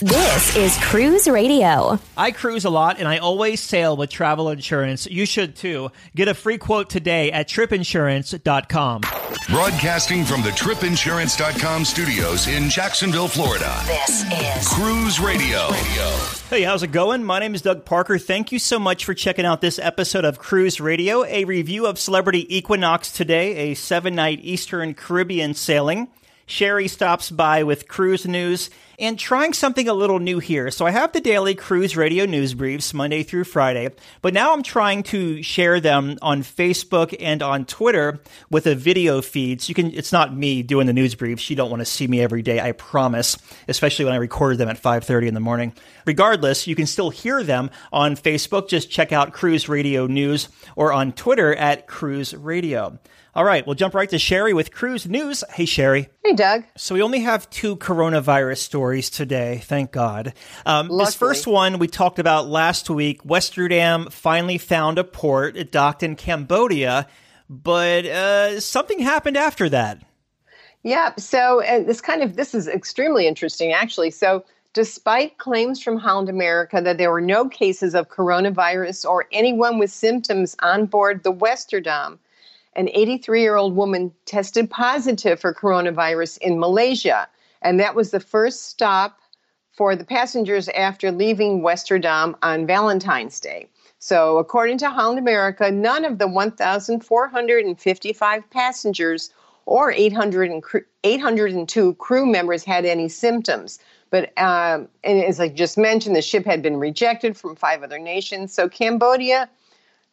This is Cruise Radio. I cruise a lot and I always sail with travel insurance. You should too. Get a free quote today at tripinsurance.com. Broadcasting from the tripinsurance.com studios in Jacksonville, Florida. This is Cruise Radio. Hey, how's it going? My name is Doug Parker. Thank you so much for checking out this episode of Cruise Radio, a review of Celebrity Equinox today, a seven night Eastern Caribbean sailing. Sherry stops by with cruise news and trying something a little new here. So I have the daily cruise radio news briefs Monday through Friday, but now I'm trying to share them on Facebook and on Twitter with a video feed. So you can, it's not me doing the news briefs. You don't want to see me every day, I promise, especially when I recorded them at 5:30 in the morning. Regardless, you can still hear them on Facebook. Just check out Cruise Radio News or on Twitter at Cruise Radio. All right, we'll jump right to Sherry with cruise news. Hey, Sherry. Hey, Doug. So we only have two coronavirus stories today, thank God. Um, this first one we talked about last week. Westerdam finally found a port. It docked in Cambodia, but uh, something happened after that. Yeah. So uh, this kind of this is extremely interesting, actually. So despite claims from Holland America that there were no cases of coronavirus or anyone with symptoms on board the Westerdam, an 83 year old woman tested positive for coronavirus in Malaysia, and that was the first stop for the passengers after leaving Westerdam on Valentine's Day. So, according to Holland America, none of the 1,455 passengers or 800 and cr- 802 crew members had any symptoms. But um, and as I just mentioned, the ship had been rejected from five other nations. So Cambodia,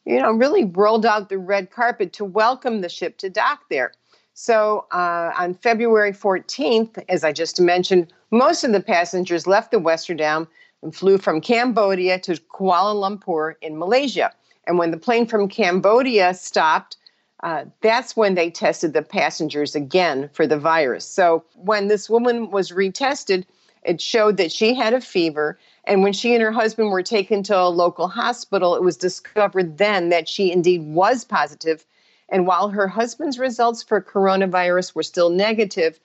you know, really rolled out the red carpet to welcome the ship to dock there. So uh, on February 14th, as I just mentioned, most of the passengers left the Westerdam and flew from Cambodia to Kuala Lumpur in Malaysia. And when the plane from Cambodia stopped, uh, that's when they tested the passengers again for the virus. So when this woman was retested, it showed that she had a fever. And when she and her husband were taken to a local hospital, it was discovered then that she indeed was positive. And while her husband's results for coronavirus were still negative,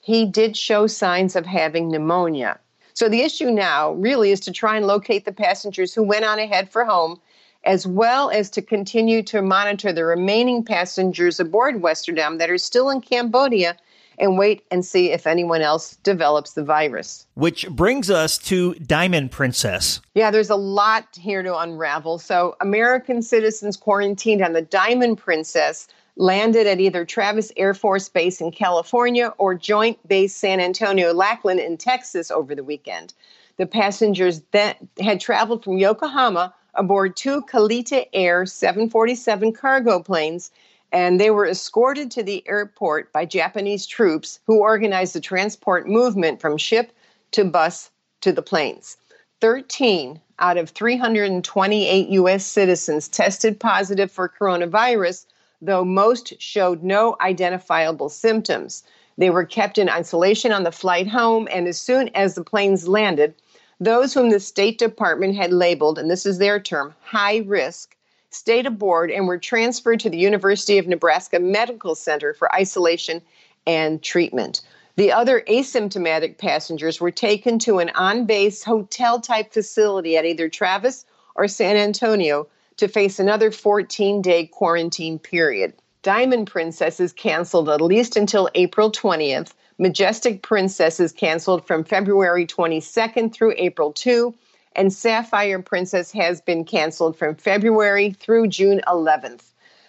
he did show signs of having pneumonia. So the issue now really is to try and locate the passengers who went on ahead for home, as well as to continue to monitor the remaining passengers aboard Westerdam that are still in Cambodia and wait and see if anyone else develops the virus. Which brings us to Diamond Princess. Yeah, there's a lot here to unravel. So, American citizens quarantined on the Diamond Princess landed at either Travis Air Force Base in California or Joint Base San Antonio Lackland in Texas over the weekend. The passengers that had traveled from Yokohama aboard two Kalitta Air 747 cargo planes and they were escorted to the airport by Japanese troops who organized the transport movement from ship to bus to the planes. 13 out of 328 U.S. citizens tested positive for coronavirus, though most showed no identifiable symptoms. They were kept in isolation on the flight home, and as soon as the planes landed, those whom the State Department had labeled, and this is their term, high risk, stayed aboard and were transferred to the University of Nebraska Medical Center for isolation and treatment. The other asymptomatic passengers were taken to an on base hotel type facility at either Travis or San Antonio to face another 14 day quarantine period. Diamond Princess is canceled at least until April 20th. Majestic Princess is canceled from February 22nd through April 2 and Sapphire Princess has been canceled from February through June 11th.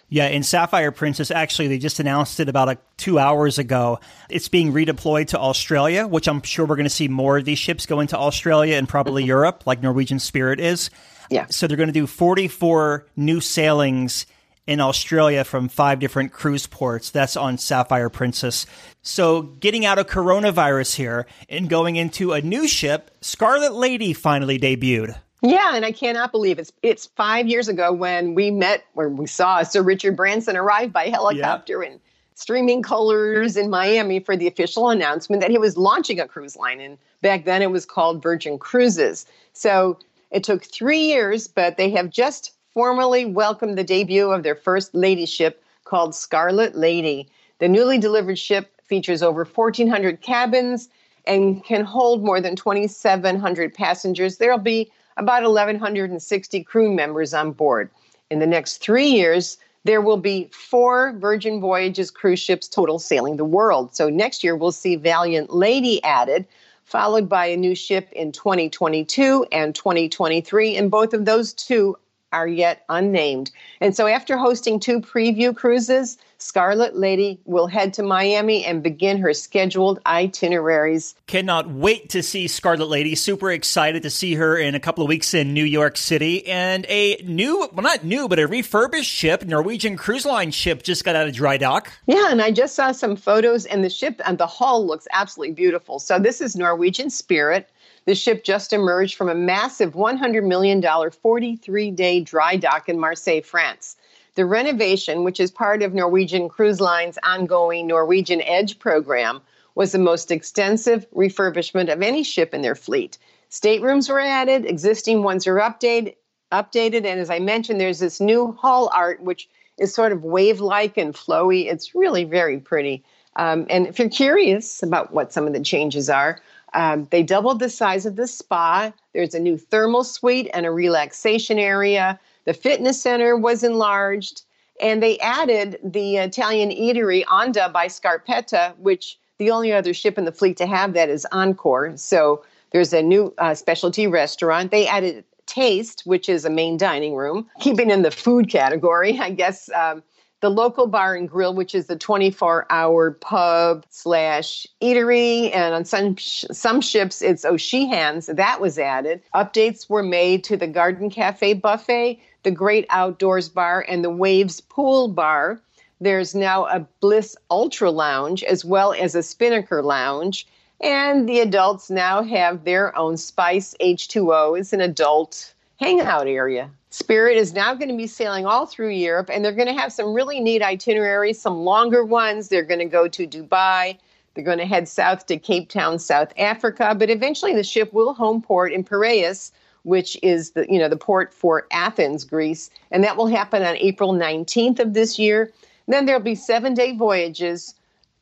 Yeah, and Sapphire Princess, actually, they just announced it about a, two hours ago. It's being redeployed to Australia, which I'm sure we're going to see more of these ships go into Australia and probably mm-hmm. Europe, like Norwegian Spirit is. Yeah. So they're going to do 44 new sailings in Australia from five different cruise ports. That's on Sapphire Princess. So getting out of coronavirus here and going into a new ship, Scarlet Lady finally debuted. Yeah, and I cannot believe it's it's five years ago when we met, where we saw Sir Richard Branson arrive by helicopter in streaming colors in Miami for the official announcement that he was launching a cruise line. And back then it was called Virgin Cruises. So it took three years, but they have just formally welcomed the debut of their first lady ship called Scarlet Lady. The newly delivered ship features over 1,400 cabins and can hold more than 2,700 passengers. There'll be about 1,160 crew members on board. In the next three years, there will be four Virgin Voyages cruise ships total sailing the world. So next year, we'll see Valiant Lady added, followed by a new ship in 2022 and 2023. And both of those two are yet unnamed. And so, after hosting two preview cruises, Scarlet Lady will head to Miami and begin her scheduled itineraries. Cannot wait to see Scarlet Lady. Super excited to see her in a couple of weeks in New York City. And a new, well, not new, but a refurbished ship, Norwegian Cruise Line ship, just got out of dry dock. Yeah, and I just saw some photos, and the ship and the hull looks absolutely beautiful. So, this is Norwegian Spirit. The ship just emerged from a massive $100 million 43 day dry dock in Marseille, France. The renovation, which is part of Norwegian Cruise Line's ongoing Norwegian Edge program, was the most extensive refurbishment of any ship in their fleet. Staterooms were added, existing ones are updated, updated, and as I mentioned, there's this new hull art which is sort of wave-like and flowy. It's really very pretty. Um, and if you're curious about what some of the changes are, um, they doubled the size of the spa. There's a new thermal suite and a relaxation area. The fitness center was enlarged. And they added the Italian eatery Onda by Scarpetta, which the only other ship in the fleet to have that is Encore. So there's a new uh, specialty restaurant. They added Taste, which is a main dining room, keeping in the food category. I guess um, the local bar and grill, which is the 24 hour pub slash eatery. And on some, some ships, it's O'Sheehan's. That was added. Updates were made to the Garden Cafe buffet, the Great Outdoors Bar, and the Waves Pool Bar. There's now a Bliss Ultra Lounge as well as a Spinnaker Lounge. And the adults now have their own Spice H2O as an adult hangout area. Spirit is now going to be sailing all through Europe, and they're going to have some really neat itineraries, some longer ones. They're going to go to Dubai. They're going to head south to Cape Town, South Africa, but eventually the ship will home port in Piraeus, which is the you know the port for Athens, Greece, and that will happen on April 19th of this year. then there'll be seven-day voyages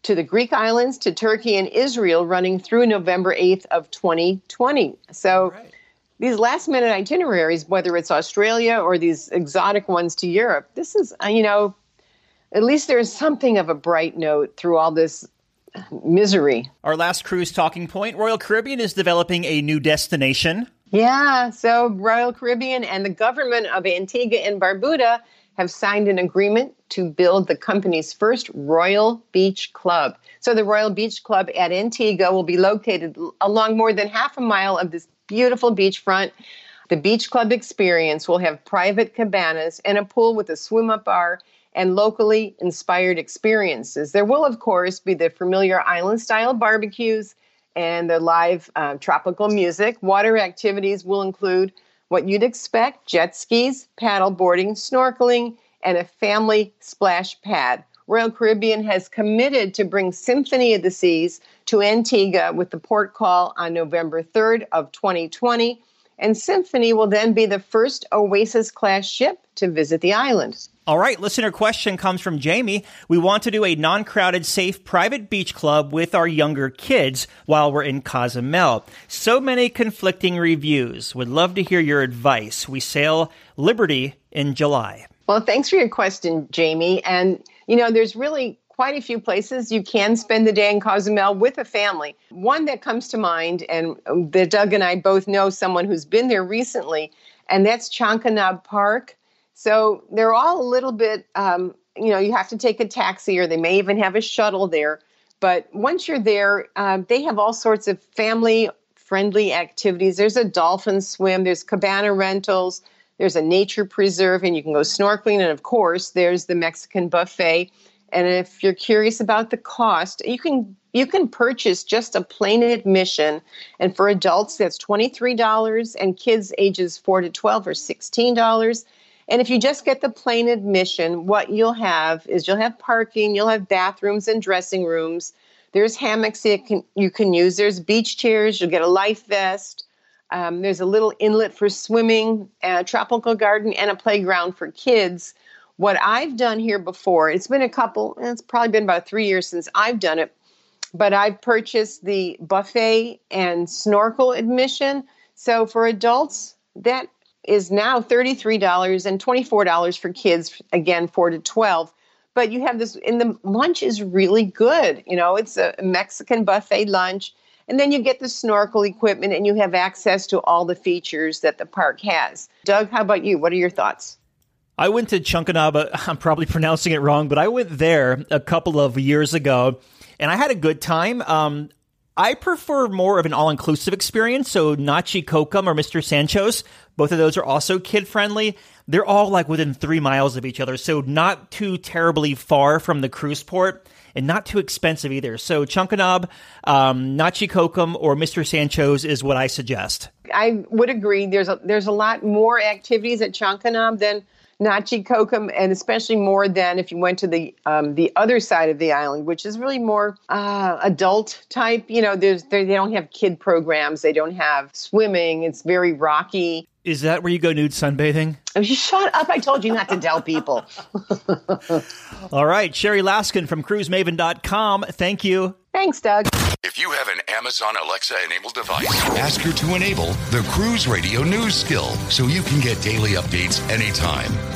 to the Greek islands, to Turkey and Israel, running through November 8th of 2020. So. These last minute itineraries, whether it's Australia or these exotic ones to Europe, this is, uh, you know, at least there's something of a bright note through all this misery. Our last cruise talking point Royal Caribbean is developing a new destination. Yeah, so Royal Caribbean and the government of Antigua and Barbuda have signed an agreement to build the company's first Royal Beach Club. So, the Royal Beach Club at Antigua will be located along more than half a mile of this beautiful beachfront. The beach club experience will have private cabanas and a pool with a swim up bar and locally inspired experiences. There will, of course, be the familiar island style barbecues and the live uh, tropical music. Water activities will include what you'd expect jet skis, paddle boarding, snorkeling, and a family splash pad. Royal Caribbean has committed to bring Symphony of the Seas to Antigua with the port call on November 3rd of 2020. And Symphony will then be the first Oasis class ship to visit the island. All right, listener question comes from Jamie. We want to do a non crowded, safe, private beach club with our younger kids while we're in Cozumel. So many conflicting reviews. Would love to hear your advice. We sail Liberty in July. Well, thanks for your question, Jamie. And, you know, there's really quite a few places you can spend the day in Cozumel with a family. One that comes to mind, and that Doug and I both know someone who's been there recently, and that's Chankanaab Park. So they're all a little bit, um, you know, you have to take a taxi or they may even have a shuttle there. But once you're there, uh, they have all sorts of family friendly activities. There's a dolphin swim, there's cabana rentals, there's a nature preserve, and you can go snorkeling. And of course, there's the Mexican buffet. And if you're curious about the cost, you can you can purchase just a plain admission. And for adults that's $23 and kids ages 4 to 12 are $16 and if you just get the plain admission what you'll have is you'll have parking you'll have bathrooms and dressing rooms. There's hammocks you can, you can use. There's beach chairs you'll get a life vest. Um, there's a little inlet for swimming a tropical garden and a playground for kids what I've done here before, it's been a couple, it's probably been about three years since I've done it. but I've purchased the buffet and snorkel admission. So for adults, that is now $33 and $24 for kids, again, 4 to 12. But you have this, and the lunch is really good. You know, it's a Mexican buffet lunch. And then you get the snorkel equipment and you have access to all the features that the park has. Doug, how about you? What are your thoughts? I went to Chunkanaba, I'm probably pronouncing it wrong, but I went there a couple of years ago and I had a good time. Um, I prefer more of an all inclusive experience. So Nachi Cocom or Mr. Sancho's, both of those are also kid friendly. They're all like within three miles of each other. So not too terribly far from the cruise port and not too expensive either. So Chunkanab, um, Nachi Cocom or Mr. Sancho's is what I suggest. I would agree. There's a, there's a lot more activities at Chunkanab than Nachi Cocom, and especially more than if you went to the um, the other side of the island, which is really more uh, adult type. You know, there's they don't have kid programs, they don't have swimming. It's very rocky. Is that where you go nude sunbathing? Oh, you shut up! I told you not to tell people. All right, Sherry Laskin from CruiseMaven.com. Thank you. Thanks, Doug. If you have an Amazon Alexa enabled device, ask her to enable the Cruise Radio News skill so you can get daily updates anytime.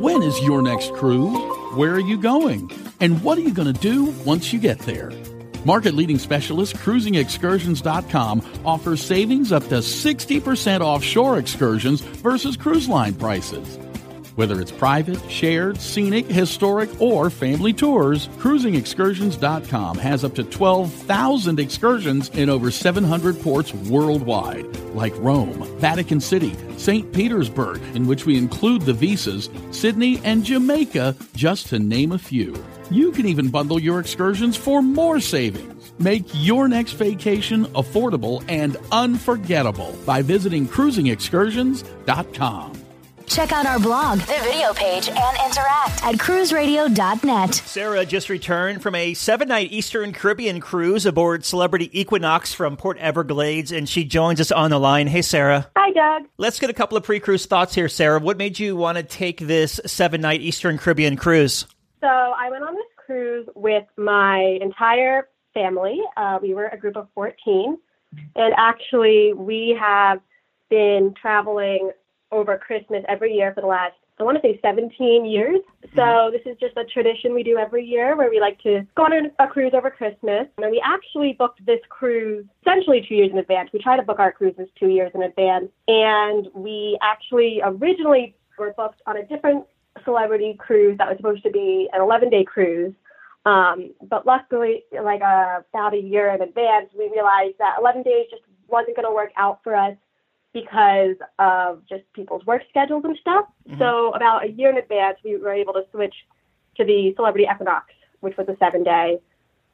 When is your next cruise? Where are you going? And what are you going to do once you get there? Market leading specialist cruisingexcursions.com offers savings up to 60% offshore excursions versus cruise line prices. Whether it's private, shared, scenic, historic, or family tours, cruisingexcursions.com has up to 12,000 excursions in over 700 ports worldwide, like Rome, Vatican City, St. Petersburg, in which we include the visas, Sydney, and Jamaica, just to name a few. You can even bundle your excursions for more savings. Make your next vacation affordable and unforgettable by visiting cruisingexcursions.com. Check out our blog, the video page, and interact at cruiseradio.net. Sarah just returned from a seven night Eastern Caribbean cruise aboard Celebrity Equinox from Port Everglades, and she joins us on the line. Hey, Sarah. Hi, Doug. Let's get a couple of pre cruise thoughts here, Sarah. What made you want to take this seven night Eastern Caribbean cruise? So, I went on this cruise with my entire family. Uh, we were a group of 14, and actually, we have been traveling over Christmas every year for the last, I want to say 17 years. So this is just a tradition we do every year where we like to go on a cruise over Christmas. And we actually booked this cruise essentially two years in advance. We try to book our cruises two years in advance. And we actually originally were booked on a different celebrity cruise that was supposed to be an 11 day cruise. Um, but luckily, like uh, about a year in advance, we realized that 11 days just wasn't going to work out for us because of just people's work schedules and stuff. Mm-hmm. So about a year in advance, we were able to switch to the Celebrity Equinox, which was a seven day.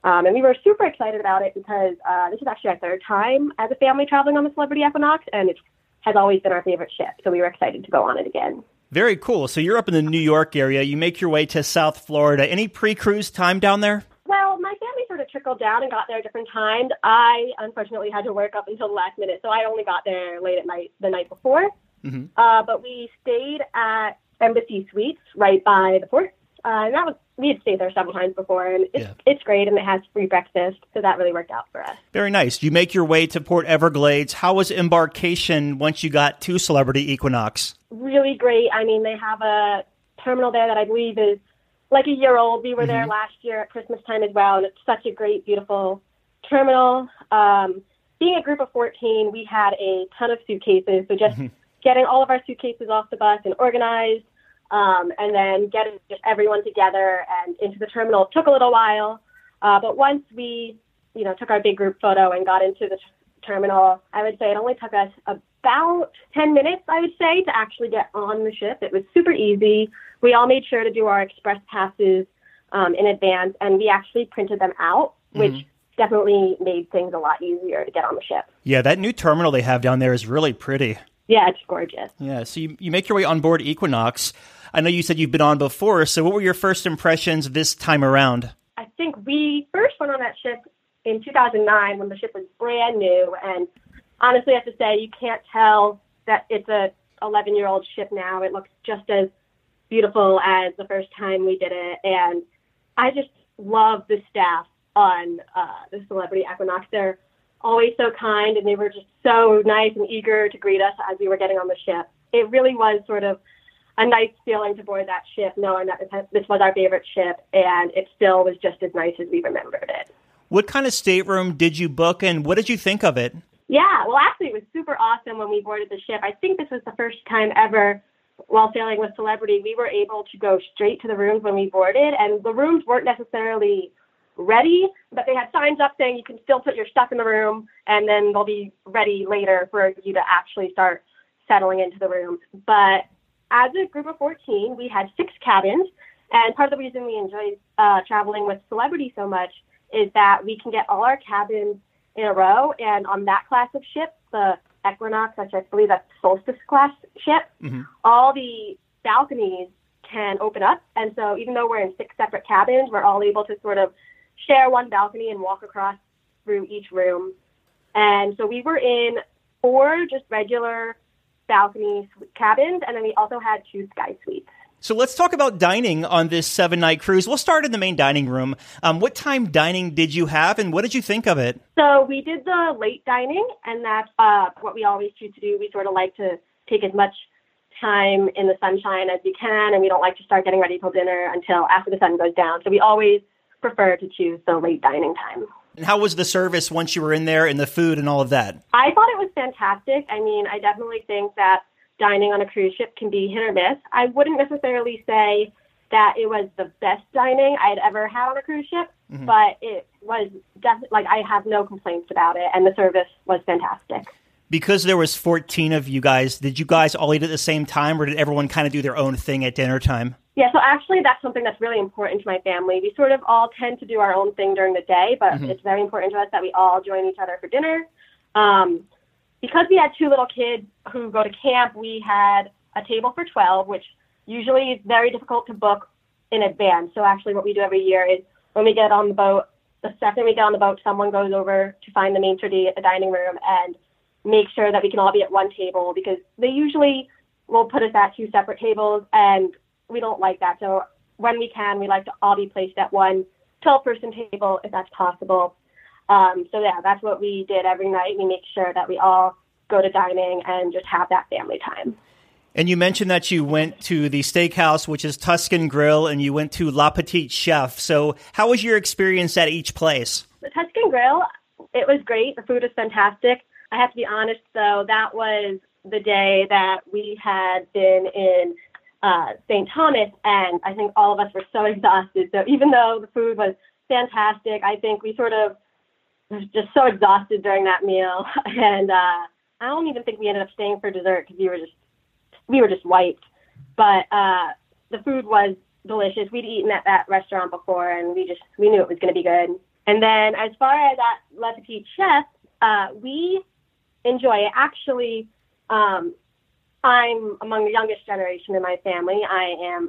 Um, and we were super excited about it because uh, this is actually our third time as a family traveling on the Celebrity Equinox, and it has always been our favorite ship. So we were excited to go on it again. Very cool. So you're up in the New York area. You make your way to South Florida. Any pre cruise time down there? Well, my family sort of trickled down and got there at different times. I unfortunately had to work up until the last minute, so I only got there late at night the night before. Mm-hmm. Uh, but we stayed at Embassy Suites right by the port. Uh, and that was we had stayed there several times before, and it's, yeah. it's great, and it has free breakfast, so that really worked out for us. Very nice. You make your way to Port Everglades. How was embarkation once you got to Celebrity Equinox? Really great. I mean, they have a terminal there that I believe is like a year old. We were mm-hmm. there last year at Christmas time as well, and it's such a great, beautiful terminal. Um, being a group of 14, we had a ton of suitcases. So just getting all of our suitcases off the bus and organized, um, and then getting just everyone together and into the terminal took a little while. Uh, but once we, you know, took our big group photo and got into the t- terminal, I would say it only took us about 10 minutes, I would say, to actually get on the ship. It was super easy. We all made sure to do our express passes um, in advance, and we actually printed them out, which Mm-hmm. definitely made things a lot easier to get on the ship. Yeah, that new terminal they have down there is really pretty. Yeah, it's gorgeous. Yeah, so you, you make your way on board Equinox. I know you said you've been on before, so what were your first impressions this time around? I think we first went on that ship in 2009 when the ship was brand new, and honestly, I have to say you can't tell that it's a 11 year old ship now. It looks just as beautiful as the first time we did it, and I just love the staff on uh, the Celebrity Equinox. They're always so kind, and they were just so nice and eager to greet us as we were getting on the ship. It really was sort of a nice feeling to board that ship, knowing that this- this was our favorite ship, and it still was just as nice as we remembered it. What kind of stateroom did you book, and what did you think of it? Yeah, well, actually, it was super awesome when we boarded the ship. I think this was the first time ever while sailing with Celebrity, we were able to go straight to the rooms when we boarded, and the rooms weren't necessarily ready, but they had signs up saying you can still put your stuff in the room, and then they'll be ready later for you to actually start settling into the rooms. But as a group of 14, we had six cabins, and part of the reason we enjoy uh, traveling with Celebrity so much is that we can get all our cabins in a row, and on that class of ship, the Equinox, which I believe that's Solstice class ship, mm-hmm. all the balconies can open up, and so even though we're in six separate cabins, we're all able to sort of share one balcony and walk across through each room. And so we were in four just regular balcony cabins, and then we also had two sky suites. So let's talk about dining on this seven night cruise. We'll start in the main dining room. Um, what time dining did you have, and what did you think of it? So we did the late dining, and that's uh, what we always choose to do. We sort of like to take as much time in the sunshine as we can, and we don't like to start getting ready till dinner until after the sun goes down. So we always prefer to choose the late dining time. And how was the service once you were in there, and the food and all of that? I thought it was fantastic. I mean, I definitely think that dining on a cruise ship can be hit or miss. I wouldn't necessarily say that it was the best dining I had ever had on a cruise ship, but it was definitely like I have no complaints about it, and the service was fantastic. Because there was 14 of you guys, did you guys all eat at the same time, or did everyone kind of do their own thing at dinner time? Yeah, so actually, that's something that's really important to my family. We sort of all tend to do our own thing during the day, but it's very important to us that we all join each other for dinner. Um, because we had two little kids who go to camp, we had a table for 12, which usually is very difficult to book in advance. So actually, what we do every year is when we get on the boat, the second we get on the boat, someone goes over to find the maitre d' at the dining room and make sure that we can all be at one table because they usually will put us at two separate tables and we don't like that. So when we can, we like to all be placed at one 12 person table if that's possible. Um, so yeah, that's what we did every night. We make sure that we all go to dining and just have that family time. And you mentioned that you went to the steakhouse, which is Tuscan Grill, and you went to La Petite Chef. So, how was your experience at each place? The Tuscan Grill, it was great. The food was fantastic. I have to be honest though, that was the day that we had been in uh, St. Thomas, and I think all of us were so exhausted. So even though the food was fantastic, I think we sort of was just so exhausted during that meal, and uh, I don't even think we ended up staying for dessert because we were just we were just wiped. But uh, the food was delicious. We'd eaten at that restaurant before, and we just we knew it was going to be good. And then as far as at Le Petit Chef, uh, we enjoy it. Actually, um, I'm among the youngest generation in my family. I am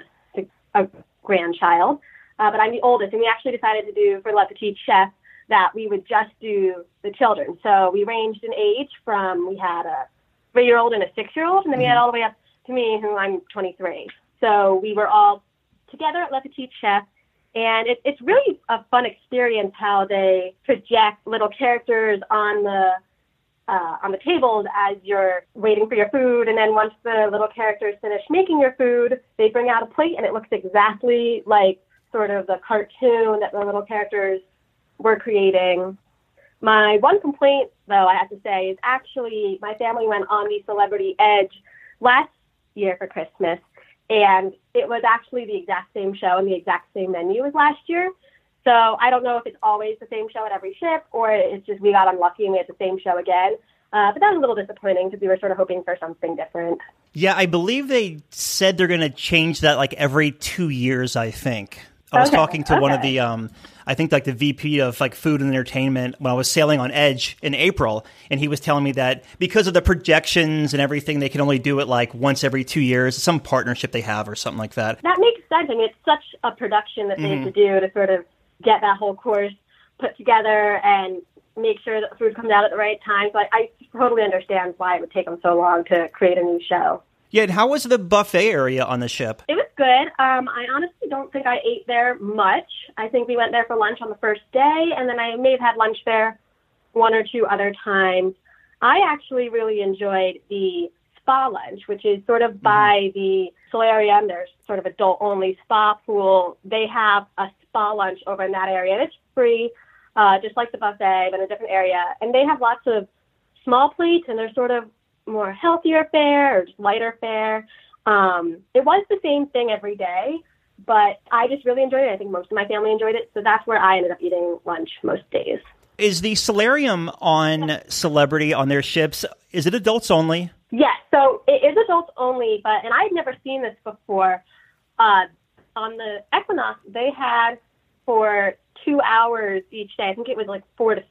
a grandchild, uh, but I'm the oldest. And we actually decided to do for Le Petit Chef that we would just do the children. So we ranged in age from we had a three-year-old and a six-year-old, and then we had all the way up to me, who I'm 23. So we were all together at Le Petit Chef, and it, it's really a fun experience how they project little characters on the uh, on the tables as you're waiting for your food, and then once the little characters finish making your food, they bring out a plate, and it looks exactly like sort of the cartoon that the little characters were creating. My one complaint, though, I have to say, is actually my family went on the Celebrity Edge last year for Christmas, and it was actually the exact same show and the exact same menu as last year. So I don't know if it's always the same show at every ship or it's just we got unlucky and we had the same show again. Uh, but that was a little disappointing because we were sort of hoping for something different. Yeah, I believe they said they're going to change that like every two years. I think I was Okay, talking to one of the, um, I think like the VP of like food and entertainment when I was sailing on Edge in April, and he was telling me that because of the projections and everything, they can only do it like once every two years. Some partnership they have or something like that. That makes sense. I mean, it's such a production that they have to do to sort of get that whole course put together and make sure that food comes out at the right time. So I, I totally understand why it would take them so long to create a new show. Yeah, and how was the buffet area on the ship? It was good. Um, I honestly don't think I ate there much. I think we went there for lunch on the first day, and then I may have had lunch there one or two other times. I actually really enjoyed the spa lunch, which is sort of by the solarium. There's sort of adult only spa pool. They have a spa lunch over in that area, and it's free, uh, just like the buffet, but in a different area. And they have lots of small plates, and they're sort of more healthier fare or just lighter fare. Um, it was the same thing every day, but I just really enjoyed it. I think most of my family enjoyed it, so that's where I ended up eating lunch most days. Is the solarium on Celebrity on their ships? Is it adults only? Yes, so it is adults only, but and I had never seen this before. Uh, on the Equinox, they had for two hours each day. I think it was like four to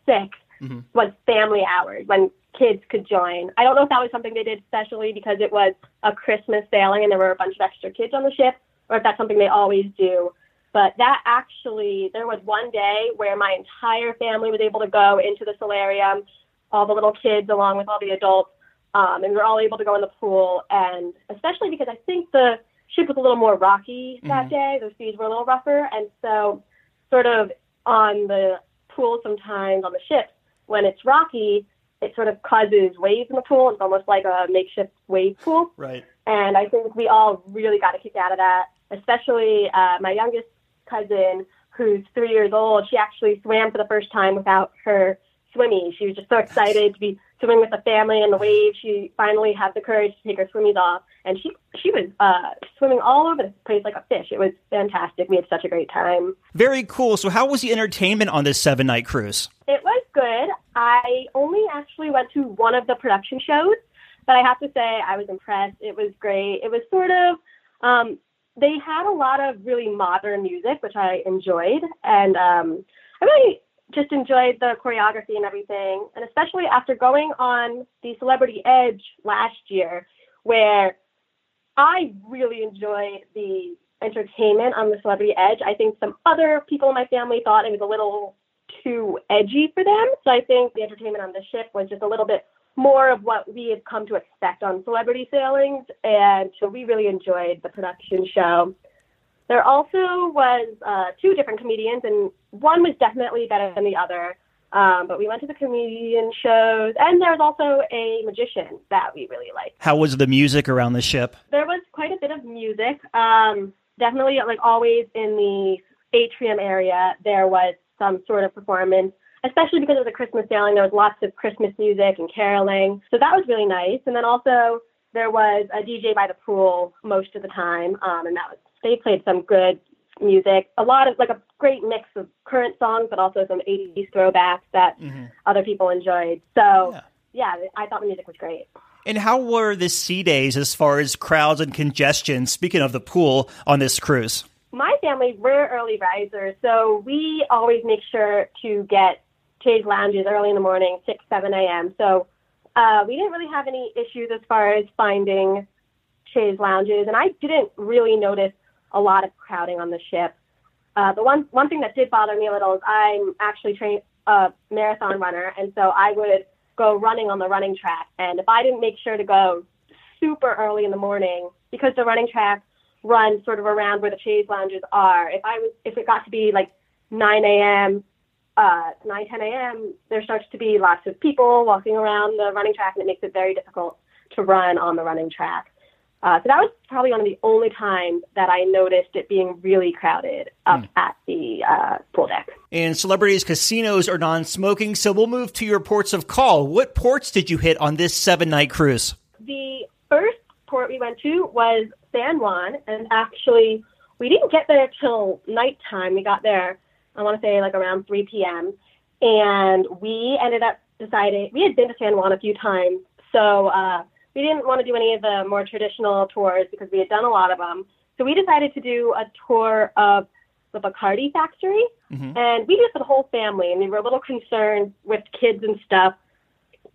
6 was family hours when kids could join. I don't know if that was something they did specially because it was a Christmas sailing and there were a bunch of extra kids on the ship, or if that's something they always do. But that actually, there was one day where my entire family was able to go into the solarium, all the little kids along with all the adults, um, and we were all able to go in the pool. And especially because I think the ship was a little more rocky that day, the seas were a little rougher, and so sort of on the pool sometimes on the ships when it's rocky, it sort of causes waves in the pool. It's almost like a makeshift wave pool. Right. And I think we all really got a kick out of that, especially uh, my youngest cousin, who's three years old. She actually swam for the first time without her swimmies. She was just so excited to be swimming with the family in the waves. She finally had the courage to take her swimmies off, and she she was uh, swimming all over the place like a fish. It was fantastic. We had such a great time. Very cool. So, how was the entertainment on this seven night cruise? It was good. I only actually went to one of the production shows, but I have to say I was impressed. It was great. It was sort of, um, they had a lot of really modern music, which I enjoyed. And um, I really just enjoyed the choreography and everything. And especially after going on the Celebrity Edge last year, where I really enjoyed the entertainment on the Celebrity Edge. I think some other people in my family thought it was a little too edgy for them. So I think the entertainment on the ship was just a little bit more of what we have come to expect on celebrity sailings. And so we really enjoyed the production show. There also was uh, two different comedians, and one was definitely better than the other. Um, but we went to the comedian shows, and there was also a magician that we really liked. How was the music around the ship? There was quite a bit of music. Um, definitely, like always in the atrium area, there was some sort of performance, especially because of the Christmas sailing. There was lots of Christmas music and caroling. So that was really nice. And then also, there was a DJ by the pool most of the time, um, and that was they played some good music. A lot of like a great mix of current songs, but also some 80s throwbacks that other people enjoyed. So Yeah. yeah, I thought the music was great. And how were the sea days as far as crowds and congestion? Speaking of the pool on this cruise. My family, we're early risers, so we always make sure to get chaise lounges early in the morning, 6, 7 a.m. So uh, we didn't really have any issues as far as finding chaise lounges, and I didn't really notice a lot of crowding on the ship. Uh, the one one thing that did bother me a little is I'm actually trained a marathon runner, and so I would go running on the running track, and if I didn't make sure to go super early in the morning, because the running track runs sort of around where the chaise lounges are. If I was, if it got to be like 9 a.m., uh, 9, 10 a.m., there starts to be lots of people walking around the running track, and it makes it very difficult to run on the running track. Uh, so that was probably one of the only times that I noticed it being really crowded up mm. at the uh, pool deck. And celebrities casinos are non-smoking, so we'll move to your ports of call. What ports did you hit on this seven-night cruise? The first port we went to was San Juan, and actually we didn't get there till nighttime. We got there, I want to say like around 3 p.m. And we ended up deciding we had been to San Juan a few times, so uh, we didn't want to do any of the more traditional tours because we had done a lot of them. So we decided to do a tour of the Bacardi factory, mm-hmm. and we did it for the whole family. And we were a little concerned with kids and stuff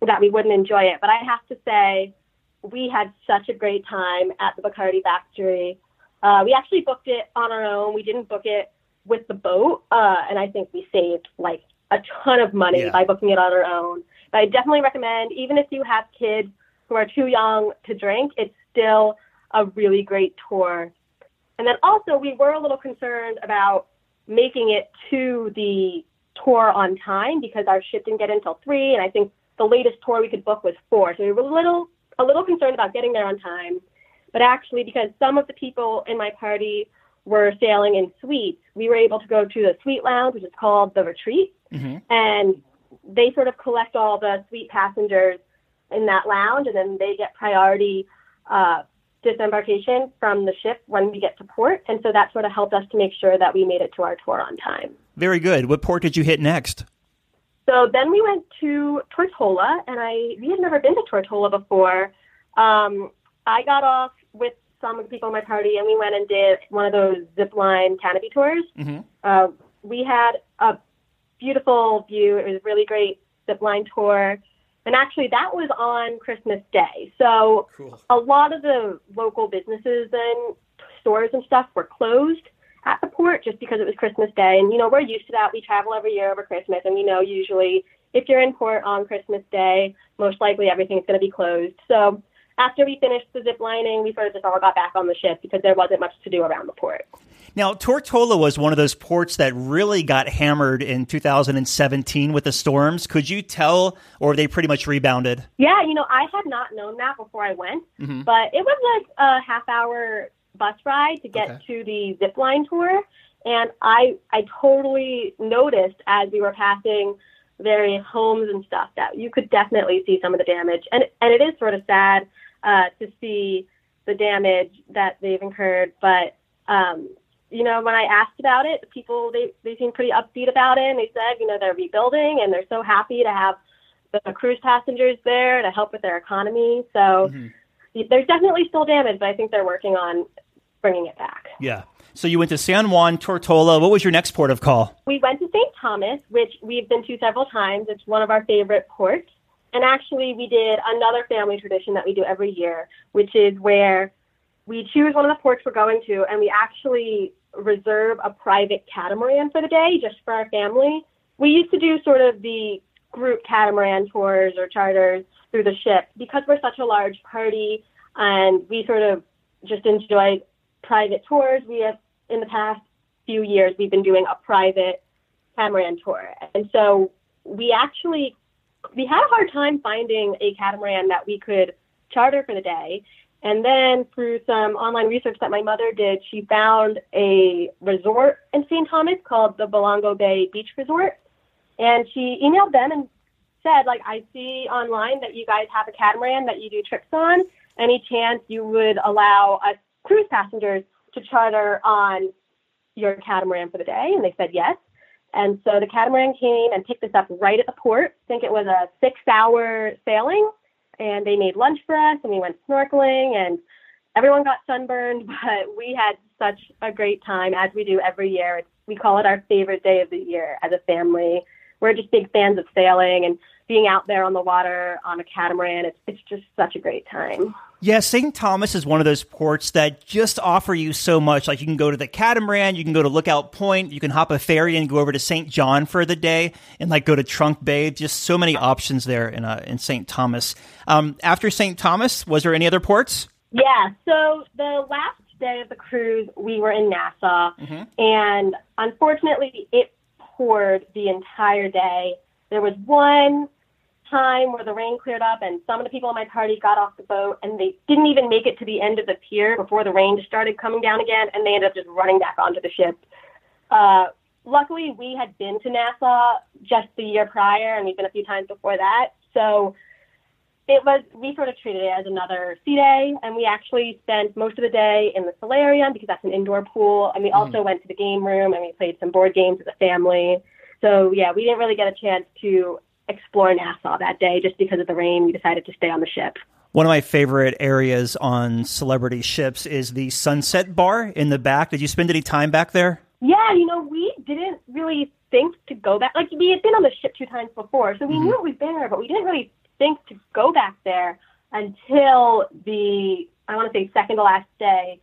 that we wouldn't enjoy it. But I have to say, we had such a great time at the Bacardi factory. Uh, we actually booked it on our own. We didn't book it with the boat, uh, and I think we saved like a ton of money yeah. by booking it on our own. But I definitely recommend, even if you have kids who are too young to drink, it's still a really great tour. And then also, we were a little concerned about making it to the tour on time because our ship didn't get in until three, and I think the latest tour we could book was four. So we were a little a little concerned about getting there on time. But actually, because some of the people in my party were sailing in suites, we were able to go to the suite lounge, which is called the Retreat, mm-hmm. and they sort of collect all the suite passengers in that lounge, and then they get priority uh, disembarkation from the ship when we get to port. And so that sort of helped us to make sure that we made it to our tour on time. Very good. What port did you hit next? So then we went to Tortola, and I we had never been to Tortola before. Um, I got off with some of the people in my party, and we went and did one of those zip line canopy tours. Mm-hmm. Uh, we had a beautiful view. It was a really great zip line tour. And actually, that was on Christmas Day. So cool. a lot of the local businesses and stores and stuff were closed at the port just because it was Christmas Day. And, you know, we're used to that. We travel every year over Christmas, and we know usually if you're in port on Christmas Day, most likely everything's going to be closed. So after we finished the zip lining, we sort of just all got back on the ship because there wasn't much to do around the port. Now, Tortola was one of those ports that really got hammered in 2017 with the storms. Could you tell, or they pretty much rebounded? Yeah, you know, I had not known that before I went, mm-hmm. but it was like a half hour bus ride to get okay. to the zip line tour. And I, I totally noticed as we were passing various homes and stuff that you could definitely see some of the damage. And, and it is sort of sad uh, to see the damage that they've incurred. But um, you know, when I asked about it, people they they seemed pretty upbeat about it, and they said, you know, they're rebuilding and they're so happy to have the cruise passengers there to help with their economy. So mm-hmm. there's definitely still damage, but I think they're working on bringing it back. Yeah. So you went to San Juan, Tortola. What was your next port of call? We went to St. Thomas, which we've been to several times. It's one of our favorite ports. And actually, we did another family tradition that we do every year, which is where we choose one of the ports we're going to, and we actually reserve a private catamaran for the day just for our family. We used to do sort of the group catamaran tours or charters through the ship because we're such a large party and we sort of just enjoy private tours. We have, in the past few years, we've been doing a private catamaran tour. And so we actually we had a hard time finding a catamaran that we could charter for the day. And then through some online research that my mother did, she found a resort in St. Thomas called the Bolongo Bay Beach Resort. And she emailed them and said, like, I see online that you guys have a catamaran that you do trips on. Any chance you would allow us cruise passengers to charter on your catamaran for the day? And they said yes. And so the catamaran came and picked us up right at the port. I think it was a six hour sailing. And they made lunch for us and we went snorkeling and everyone got sunburned, but we had such a great time as we do every year. It's, we call it our favorite day of the year as a family. We're just big fans of sailing and being out there on the water on a catamaran. It's, it's just such a great time. Yeah, St. Thomas is one of those ports that just offer you so much. Like you can go to the catamaran, you can go to Lookout Point, you can hop a ferry and go over to St. John for the day, and like go to Trunk Bay. Just so many options there in uh, in St. Thomas. Um, after St. Thomas, was there any other ports? Yeah. So the last day of the cruise, we were in Nassau, mm-hmm. and unfortunately, it poured the entire day. There was one time where the rain cleared up and some of the people in my party got off the boat and they didn't even make it to the end of the pier before the rain started coming down again and they ended up just running back onto the ship. Uh, luckily, we had been to Nassau just the year prior and we've been a few times before that. So it was, we sort of treated it as another sea day and we actually spent most of the day in the solarium because that's an indoor pool. And we also mm. went to the game room and we played some board games as a family. So yeah, we didn't really get a chance to explore Nassau that day just because of the rain. We decided to stay on the ship. One of my favorite areas on celebrity ships is the Sunset Bar in the back. Did you spend any time back there? Yeah, you know, we didn't really think to go back. Like, we had been on the ship two times before, so we mm-hmm. knew it was there, but we didn't really to go back there until the, I want to say, second to last day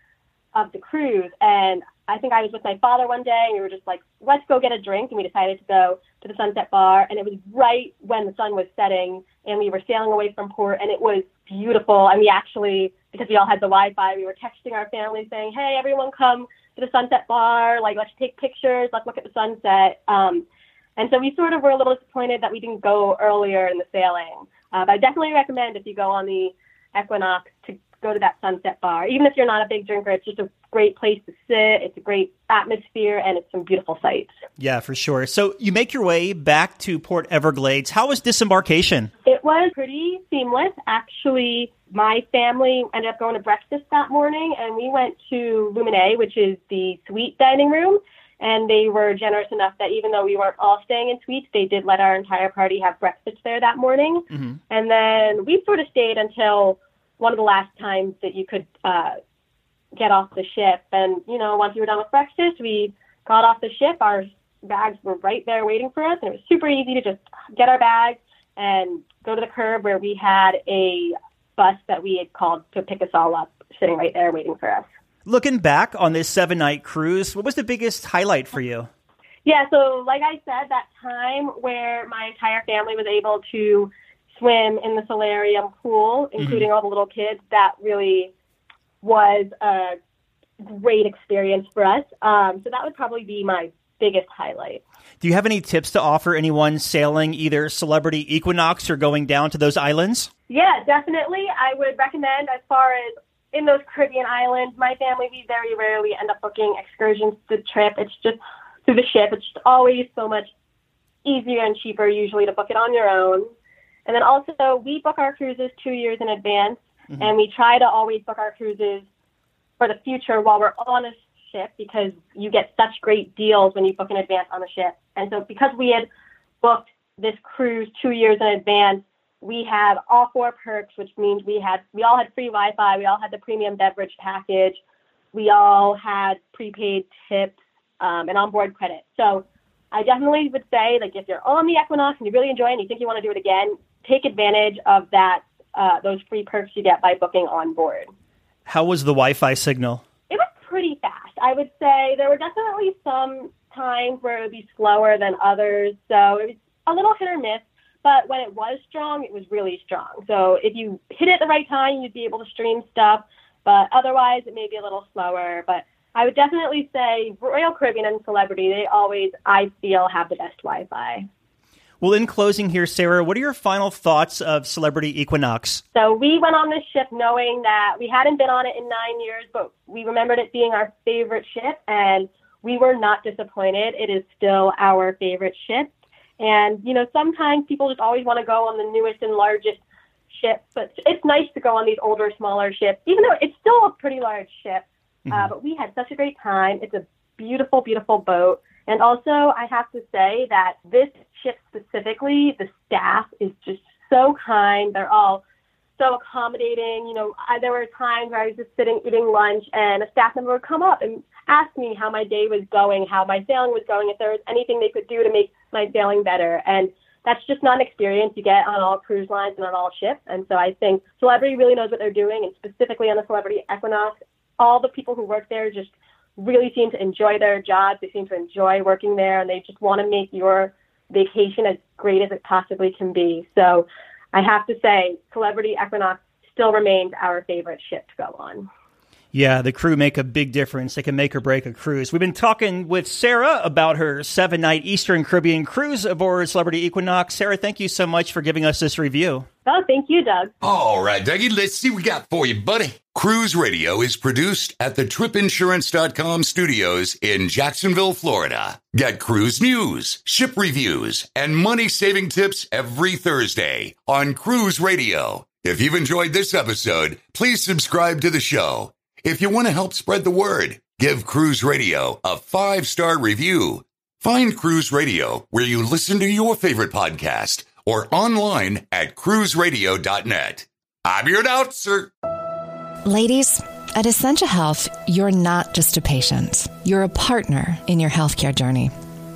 of the cruise. And I think I was with my father one day and we were just like, let's go get a drink. And we decided to go to the Sunset Bar. And it was right when the sun was setting and we were sailing away from port and it was beautiful. And we actually, because we all had the Wi Fi, we were texting our family saying, hey, everyone come to the Sunset Bar. Like, let's take pictures. Let's look at the sunset. Um, and so we sort of were a little disappointed that we didn't go earlier in the sailing. Uh, but I definitely recommend if you go on the Equinox to go to that Sunset Bar. Even if you're not a big drinker, it's just a great place to sit. It's a great atmosphere and it's some beautiful sights. Yeah, for sure. So you make your way back to Port Everglades. How was disembarkation? It was pretty seamless. Actually, my family ended up going to breakfast that morning and we went to Luminae, which is the suite dining room. And they were generous enough that even though we weren't all staying in suites, they did let our entire party have breakfast there that morning. Mm-hmm. And then we sort of stayed until one of the last times that you could uh, get off the ship. And, you know, once we were done with breakfast, we got off the ship. Our bags were right there waiting for us. And it was super easy to just get our bags and go to the curb where we had a bus that we had called to pick us all up sitting right there waiting for us. Looking back on this seven night cruise, what was the biggest highlight for you? Yeah, so like I said, that time where my entire family was able to swim in the solarium pool, mm-hmm. including mm-hmm. all the little kids. That really was a great experience for us. Um, so that would probably be my biggest highlight. Do you have any tips to offer anyone sailing either Celebrity Equinox or going down to those islands? Yeah, definitely. I would recommend as far as in those Caribbean islands, my family, we very rarely end up booking excursions to the trip. It's just through the ship. It's just always so much easier and cheaper usually to book it on your own. And then also, we book our cruises two years in advance, mm-hmm. and we try to always book our cruises for the future while we're on a ship because you get such great deals when you book in advance on the ship. And so, because we had booked this cruise two years in advance, we had all four perks, which means we had we all had free Wi-Fi, we all had the premium beverage package, we all had prepaid tips um, and onboard credit. So I definitely would say, like, if you're on the Equinox and you really enjoy it and you think you want to do it again, take advantage of that uh, those free perks you get by booking on board. How was the Wi-Fi signal? It was pretty fast. I would say there were definitely some times where it would be slower than others, so it was a little hit or miss. But when it was strong, it was really strong. So if you hit it at the right time, you'd be able to stream stuff. But otherwise, it may be a little slower. But I would definitely say Royal Caribbean and Celebrity, they always, I feel, have the best Wi Fi. Well, in closing here, Sarah, what are your final thoughts of Celebrity Equinox? So we went on this ship knowing that we hadn't been on it in nine years, but we remembered it being our favorite ship, and we were not disappointed. It is still our favorite ship. And, you know, sometimes people just always want to go on the newest and largest ship, but it's nice to go on these older, smaller ships, even though it's still a pretty large ship. Uh, mm-hmm. Uh, but we had such a great time. It's a beautiful, beautiful boat. And also, I have to say that this ship specifically, the staff is just so kind. They're all so accommodating. You know, I, there were times where I was just sitting eating lunch, and a staff member would come up and ask me how my day was going, how my sailing was going, if there was anything they could do to make my sailing better. And that's just not an experience you get on all cruise lines and on all ships. And so I think Celebrity really knows what they're doing, and specifically on the Celebrity Equinox, all the people who work there just really seem to enjoy their jobs. They seem to enjoy working there, and they just want to make your vacation as great as it possibly can be. So I have to say, Celebrity Equinox still remains our favorite ship to go on. Yeah, the crew make a big difference. They can make or break a cruise. We've been talking with Sarah about her seven night Eastern Caribbean cruise aboard Celebrity Equinox. Sarah, thank you so much for giving us this review. Oh, thank you, Doug. All right, Dougie, let's see what we got for you, buddy. Cruise Radio is produced at the tripinsurance.com studios in Jacksonville, Florida. Get cruise news, ship reviews, and money saving tips every Thursday on Cruise Radio. If you've enjoyed this episode, please subscribe to the show. If you want to help spread the word, give Cruise Radio a five star review. Find Cruise Radio where you listen to your favorite podcast or online at cruiseradio.net. I'm your announcer. Ladies, at Essentia Health, you're not just a patient, you're a partner in your healthcare journey.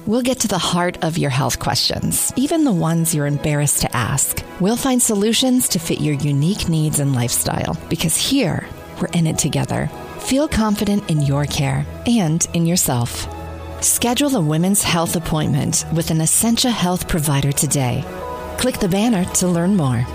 We'll get to the heart of your health questions, even the ones you're embarrassed to ask. We'll find solutions to fit your unique needs and lifestyle because here, we're in it together. Feel confident in your care and in yourself. Schedule a women's health appointment with an Essentia Health provider today. Click the banner to learn more.